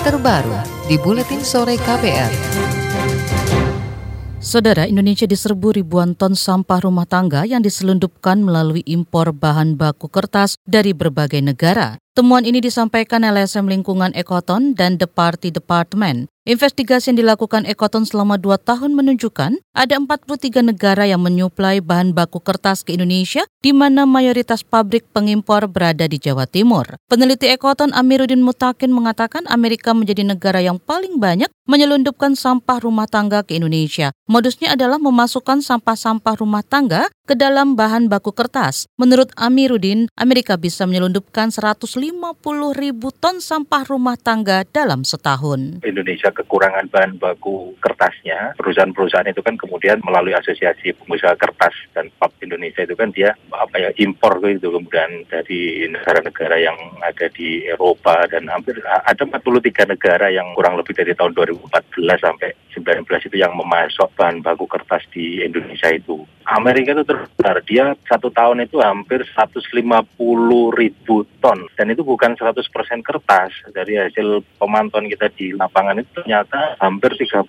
terbaru di Buletin Sore KPR. Saudara, Indonesia diserbu ribuan ton sampah rumah tangga yang diselundupkan melalui impor bahan baku kertas dari berbagai negara. Temuan ini disampaikan LSM Lingkungan Ekoton dan The Party Department. Investigasi yang dilakukan Ekoton selama dua tahun menunjukkan ada 43 negara yang menyuplai bahan baku kertas ke Indonesia, di mana mayoritas pabrik pengimpor berada di Jawa Timur. Peneliti Ekoton Amiruddin Mutakin mengatakan Amerika menjadi negara yang paling banyak menyelundupkan sampah rumah tangga ke Indonesia. Modusnya adalah memasukkan sampah-sampah rumah tangga ke dalam bahan baku kertas. Menurut Amiruddin, Amerika bisa menyelundupkan 150 ribu ton sampah rumah tangga dalam setahun. Indonesia kekurangan bahan baku kertasnya, perusahaan-perusahaan itu kan kemudian melalui asosiasi pengusaha kertas dan pap Indonesia itu kan dia apa ya impor itu kemudian dari negara-negara yang ada di Eropa dan hampir ada 43 negara yang kurang lebih dari tahun 2014 sampai 19 itu yang memasok bahan baku kertas di Indonesia itu. Amerika itu terbesar, dia satu tahun itu hampir 150 ribu ton dan itu bukan 100% kertas dari hasil pemantauan kita di lapangan itu ternyata hampir 30-40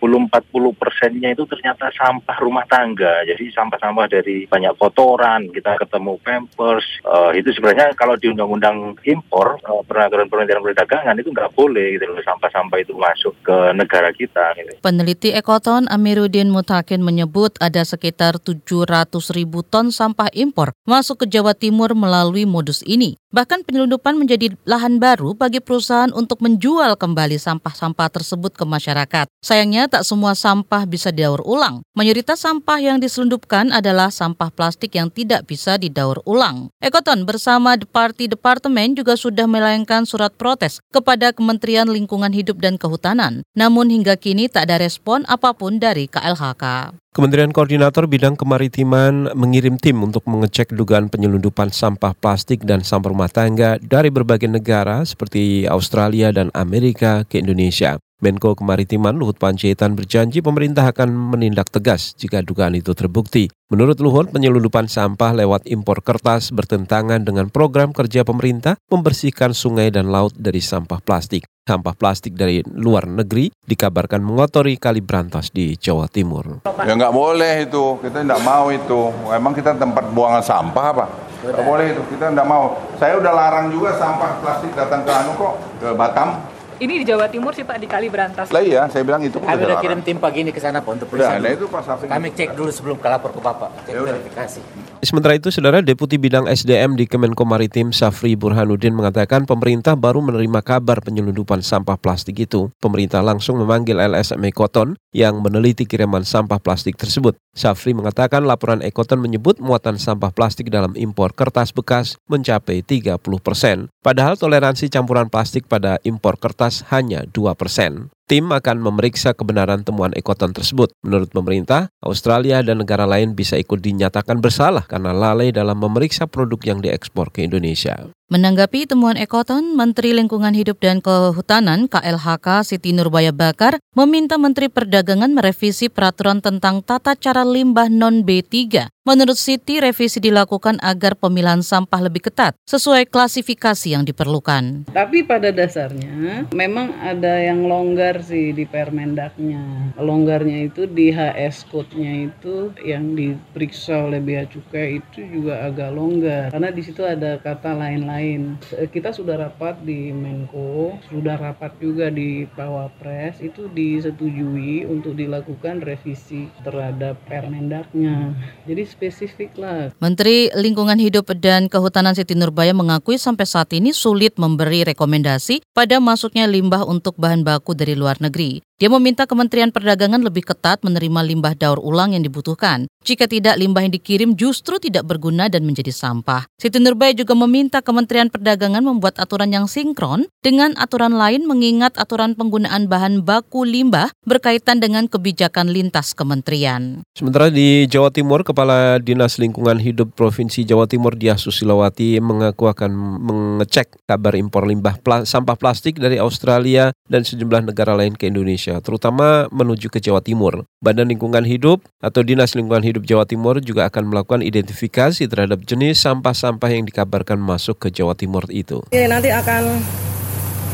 persennya itu ternyata sampah rumah tangga jadi sampah-sampah dari banyak kotoran kita ketemu pampers uh, itu sebenarnya kalau di undang-undang impor uh, peraturan perundang perdagangan itu nggak boleh gitu loh sampah-sampah itu masuk ke negara kita gitu. Peneliti Ekoton Amiruddin Mutakin menyebut ada sekitar 700 ribu ton sampah impor masuk ke Jawa Timur melalui modus ini. Bahkan penyelundupan menjadi lahan baru bagi perusahaan untuk menjual kembali sampah-sampah tersebut ke masyarakat. Sayangnya tak semua sampah bisa didaur ulang. Mayoritas sampah yang diselundupkan adalah sampah plastik yang tidak bisa didaur ulang. Ekoton bersama Party Departemen juga sudah melayangkan surat protes kepada Kementerian Lingkungan Hidup dan Kehutanan. Namun hingga kini tak ada respon apa pun dari KLHK. Kementerian Koordinator Bidang Kemaritiman mengirim tim untuk mengecek dugaan penyelundupan sampah plastik dan sampah rumah tangga dari berbagai negara seperti Australia dan Amerika ke Indonesia. Menko Kemaritiman Luhut Panjaitan berjanji pemerintah akan menindak tegas jika dugaan itu terbukti. Menurut Luhut, penyelundupan sampah lewat impor kertas bertentangan dengan program kerja pemerintah membersihkan sungai dan laut dari sampah plastik. Sampah plastik dari luar negeri dikabarkan mengotori kali Brantas di Jawa Timur. Ya nggak boleh itu, kita nggak mau itu. Emang kita tempat buangan sampah apa? Nggak boleh itu, kita nggak mau. Saya udah larang juga sampah plastik datang ke Anu kok, ke Batam. Ini di Jawa Timur sih Pak di Kali Berantas. Lah iya, saya bilang itu Kami udah kirim tim pagi ini ke sana Pak untuk periksa. nah itu Pak Safri. Kami cek dulu sebelum ke lapor ke Bapak, cek Ya verifikasi. Sementara itu, Saudara Deputi Bidang SDM di Kemenko Maritim Safri Burhanuddin mengatakan pemerintah baru menerima kabar penyelundupan sampah plastik itu. Pemerintah langsung memanggil LSM Ekoton yang meneliti kiriman sampah plastik tersebut. Safri mengatakan laporan Ekoton menyebut muatan sampah plastik dalam impor kertas bekas mencapai 30 persen. Padahal toleransi campuran plastik pada impor kertas hanya 2 persen. Tim akan memeriksa kebenaran temuan ekoton tersebut. Menurut pemerintah, Australia dan negara lain bisa ikut dinyatakan bersalah karena lalai dalam memeriksa produk yang diekspor ke Indonesia. Menanggapi temuan Ekoton, Menteri Lingkungan Hidup dan Kehutanan KLHK Siti Nurbaya Bakar meminta Menteri Perdagangan merevisi peraturan tentang tata cara limbah non B3. Menurut Siti, revisi dilakukan agar pemilahan sampah lebih ketat sesuai klasifikasi yang diperlukan. Tapi pada dasarnya memang ada yang longgar sih di Permendaknya. Longgarnya itu di HS code-nya itu yang diperiksa oleh Bea Cukai itu juga agak longgar karena di situ ada kata lain-lain. Kita sudah rapat di Menko, sudah rapat juga di Pawapres itu disetujui untuk dilakukan revisi terhadap Permendaknya. Jadi spesifik lah Menteri Lingkungan Hidup dan Kehutanan Siti Nurbaya mengakui sampai saat ini sulit memberi rekomendasi pada masuknya limbah untuk bahan baku dari luar negeri. Dia meminta Kementerian Perdagangan lebih ketat menerima limbah daur ulang yang dibutuhkan. Jika tidak, limbah yang dikirim justru tidak berguna dan menjadi sampah. Siti Nurbaya juga meminta Kementerian Perdagangan membuat aturan yang sinkron dengan aturan lain mengingat aturan penggunaan bahan baku limbah berkaitan dengan kebijakan lintas kementerian. Sementara di Jawa Timur, Kepala Dinas Lingkungan Hidup Provinsi Jawa Timur Diah Susilawati mengaku akan mengecek kabar impor limbah pla- sampah plastik dari Australia dan sejumlah negara lain ke Indonesia, terutama menuju ke Jawa Timur. Badan Lingkungan Hidup atau Dinas Lingkungan Hidup Jawa Timur juga akan melakukan identifikasi terhadap jenis sampah-sampah yang dikabarkan masuk ke Jawa Timur itu. Oke, nanti akan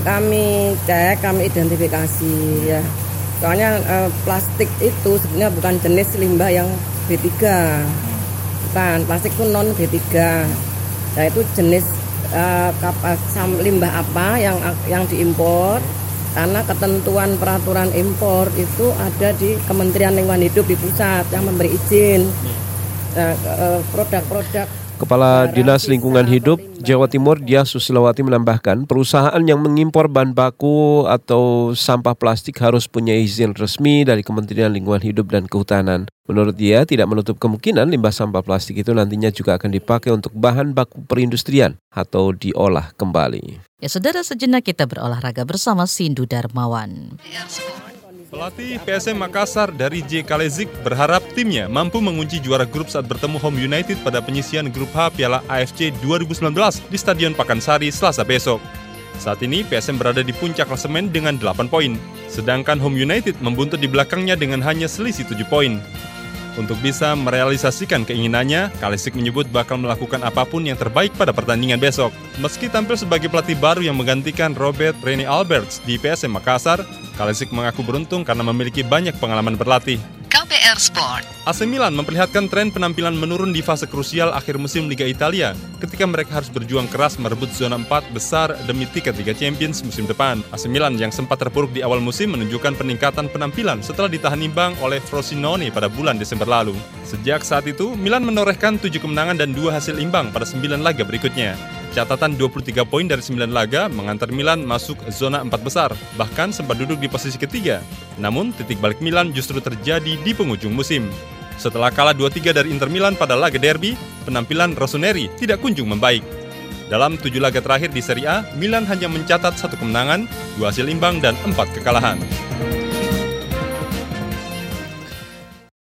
kami cek, kami identifikasi ya. Soalnya eh, plastik itu sebenarnya bukan jenis limbah yang B3. Bukan, plastik itu non B3. Nah, itu jenis eh, kap- sam- limbah apa yang yang diimpor karena ketentuan peraturan impor itu ada di Kementerian Lingkungan Hidup di pusat yang memberi izin. Nah, eh, produk-produk Kepala Dinas Lingkungan Hidup Jawa Timur Dia Susilawati menambahkan perusahaan yang mengimpor bahan baku atau sampah plastik harus punya izin resmi dari Kementerian Lingkungan Hidup dan Kehutanan. Menurut dia tidak menutup kemungkinan limbah sampah plastik itu nantinya juga akan dipakai untuk bahan baku perindustrian atau diolah kembali. Ya saudara sejenak kita berolahraga bersama Sindu Darmawan. Pelatih PSM Makassar dari J. Kalezik berharap timnya mampu mengunci juara grup saat bertemu Home United pada penyisian grup H Piala AFC 2019 di Stadion Pakansari Selasa besok. Saat ini PSM berada di puncak klasemen dengan 8 poin, sedangkan Home United membuntut di belakangnya dengan hanya selisih 7 poin. Untuk bisa merealisasikan keinginannya, Kalisik menyebut bakal melakukan apa pun yang terbaik pada pertandingan besok. Meski tampil sebagai pelatih baru yang menggantikan Robert Rene Alberts di PSM Makassar, Kalisik mengaku beruntung karena memiliki banyak pengalaman berlatih. KBR Sport. AC Milan memperlihatkan tren penampilan menurun di fase krusial akhir musim Liga Italia ketika mereka harus berjuang keras merebut zona 4 besar demi tiket Liga Champions musim depan. AC Milan yang sempat terpuruk di awal musim menunjukkan peningkatan penampilan setelah ditahan imbang oleh Frosinone pada bulan Desember lalu. Sejak saat itu, Milan menorehkan 7 kemenangan dan 2 hasil imbang pada 9 laga berikutnya. Catatan 23 poin dari 9 laga mengantar Milan masuk zona 4 besar, bahkan sempat duduk di posisi ketiga. Namun, titik balik Milan justru terjadi di penghujung musim. Setelah kalah 2-3 dari Inter Milan pada laga derby, penampilan Rossoneri tidak kunjung membaik. Dalam tujuh laga terakhir di Serie A, Milan hanya mencatat satu kemenangan, dua hasil imbang, dan empat kekalahan.